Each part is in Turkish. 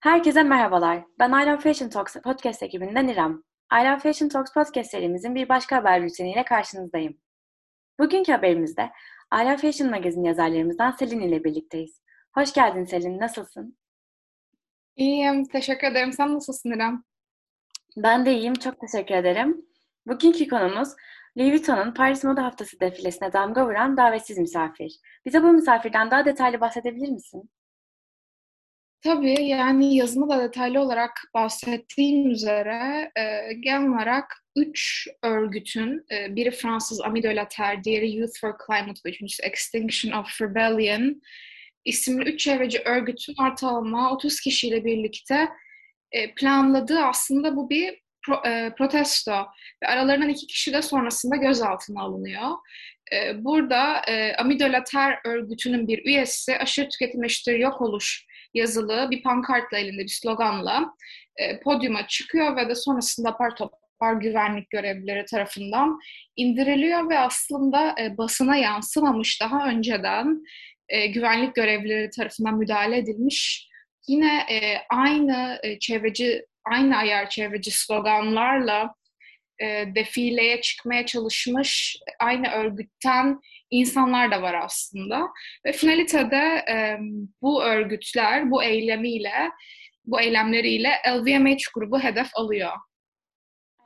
Herkese merhabalar. Ben I Love Fashion Talks podcast ekibinden İrem. I Love Fashion Talks podcast serimizin bir başka haber bülteniyle karşınızdayım. Bugünkü haberimizde Love Fashion magazin yazarlarımızdan Selin ile birlikteyiz. Hoş geldin Selin, nasılsın? İyiyim, teşekkür ederim. Sen nasılsın İrem? Ben de iyiyim, çok teşekkür ederim. Bugünkü konumuz Louis Vuitton'un Paris Moda Haftası defilesine damga vuran davetsiz misafir. Bize bu misafirden daha detaylı bahsedebilir misin? Tabii yani yazımı da detaylı olarak bahsettiğim üzere e, genel olarak üç örgütün, e, biri Fransız Ami de la Terre, diğeri Youth for Climate, which Extinction of Rebellion isimli üç çevreci örgütün ortalama 30 kişiyle birlikte e, planladığı aslında bu bir pro, e, protesto ve aralarından iki kişi de sonrasında gözaltına alınıyor. E, burada e, Amidolater örgütünün bir üyesi aşırı tüketim eşittir yok oluş yazılı bir pankartla elinde bir sloganla e, podyuma çıkıyor ve de sonrasında apar topar güvenlik görevlileri tarafından indiriliyor ve aslında e, basına yansımamış daha önceden e, güvenlik görevlileri tarafından müdahale edilmiş. Yine e, aynı e, çevreci aynı ayar çevreci sloganlarla e, defileye çıkmaya çalışmış aynı örgütten insanlar da var aslında. Ve finalitede e, bu örgütler bu eylemiyle, bu eylemleriyle LVMH grubu hedef alıyor.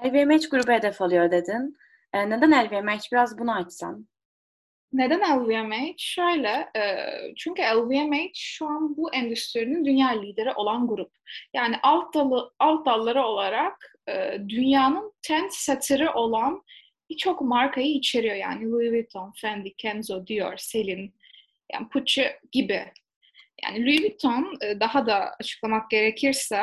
LVMH grubu hedef alıyor dedin. E, neden LVMH? Biraz bunu açsan. Neden LVMH? Şöyle, çünkü LVMH şu an bu endüstrinin dünya lideri olan grup. Yani alt dalı alt dalları olarak dünyanın trendsetter'i olan birçok markayı içeriyor. Yani Louis Vuitton, Fendi, Kenzo, Dior, Celine, yani Pucci gibi. Yani Louis Vuitton daha da açıklamak gerekirse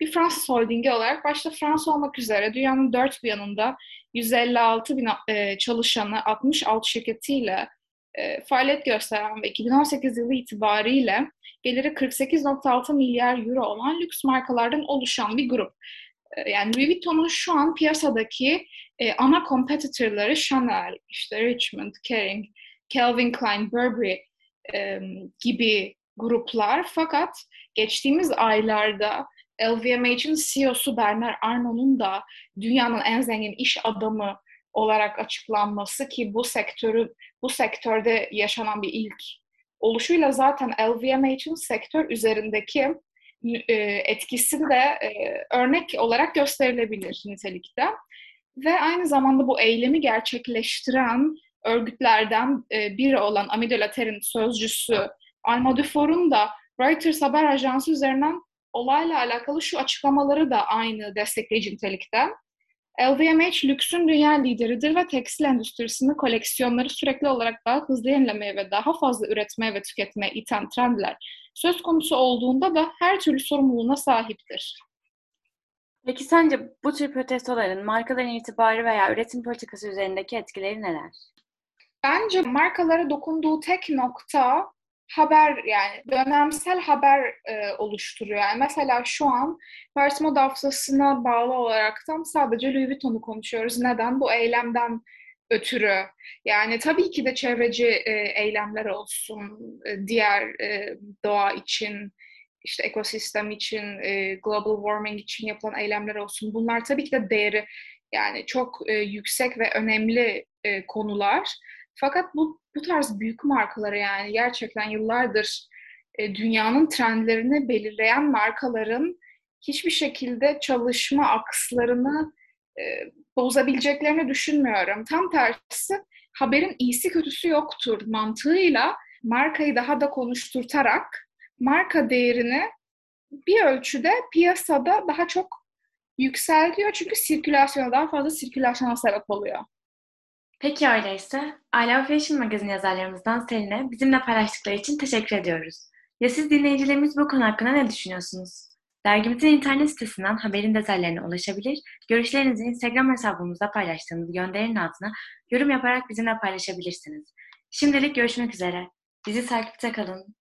bir Fransız holdingi olarak başta Fransa olmak üzere dünyanın dört bir yanında 156 bin e, çalışanı 66 şirketiyle e, faaliyet gösteren ve 2018 yılı itibariyle geliri 48.6 milyar euro olan lüks markalardan oluşan bir grup. E, yani Louis Vuitton'un şu an piyasadaki ana competitörleri Chanel, işte Richmond, Kering, Calvin Klein, Burberry gibi gruplar. Fakat geçtiğimiz aylarda LVMH'in CEO'su Bernard Arnault'un da dünyanın en zengin iş adamı olarak açıklanması ki bu sektörü bu sektörde yaşanan bir ilk oluşuyla zaten LVMH'in sektör üzerindeki e, etkisi de e, örnek olarak gösterilebilir nitelikte. Ve aynı zamanda bu eylemi gerçekleştiren örgütlerden e, biri olan Ami de la Terre'in sözcüsü Alma Dufour'un da Reuters haber ajansı üzerinden olayla alakalı şu açıklamaları da aynı destekleyici nitelikte. LVMH lüksün dünya lideridir ve tekstil endüstrisinin koleksiyonları sürekli olarak daha hızlı yenilemeye ve daha fazla üretmeye ve tüketmeye iten trendler söz konusu olduğunda da her türlü sorumluluğuna sahiptir. Peki sence bu tür protestoların markaların itibarı veya üretim politikası üzerindeki etkileri neler? Bence markalara dokunduğu tek nokta haber yani dönemsel haber e, oluşturuyor. Yani mesela şu an Paris Moda Haftası'na bağlı olaraktan sadece Louis Vuitton'u konuşuyoruz. Neden? Bu eylemden ötürü. Yani tabii ki de çevreci e, eylemler olsun, e, diğer e, doğa için, işte ekosistem için, e, global warming için yapılan eylemler olsun. Bunlar tabii ki de değeri yani çok e, yüksek ve önemli e, konular. Fakat bu bu tarz büyük markaları yani gerçekten yıllardır e, dünyanın trendlerini belirleyen markaların hiçbir şekilde çalışma akslarını e, bozabileceklerini düşünmüyorum. Tam tersi haberin iyisi kötüsü yoktur mantığıyla markayı daha da konuşturtarak marka değerini bir ölçüde piyasada daha çok yükseltiyor çünkü sirkülasyona daha fazla sirkülasyona sebep oluyor. Peki öyleyse I Love Fashion magazin yazarlarımızdan Selin'e bizimle paylaştıkları için teşekkür ediyoruz. Ya siz dinleyicilerimiz bu konu hakkında ne düşünüyorsunuz? Dergimizin internet sitesinden haberin detaylarına ulaşabilir, görüşlerinizi Instagram hesabımızda paylaştığımız gönderinin altına yorum yaparak bizimle paylaşabilirsiniz. Şimdilik görüşmek üzere. Bizi takipte kalın.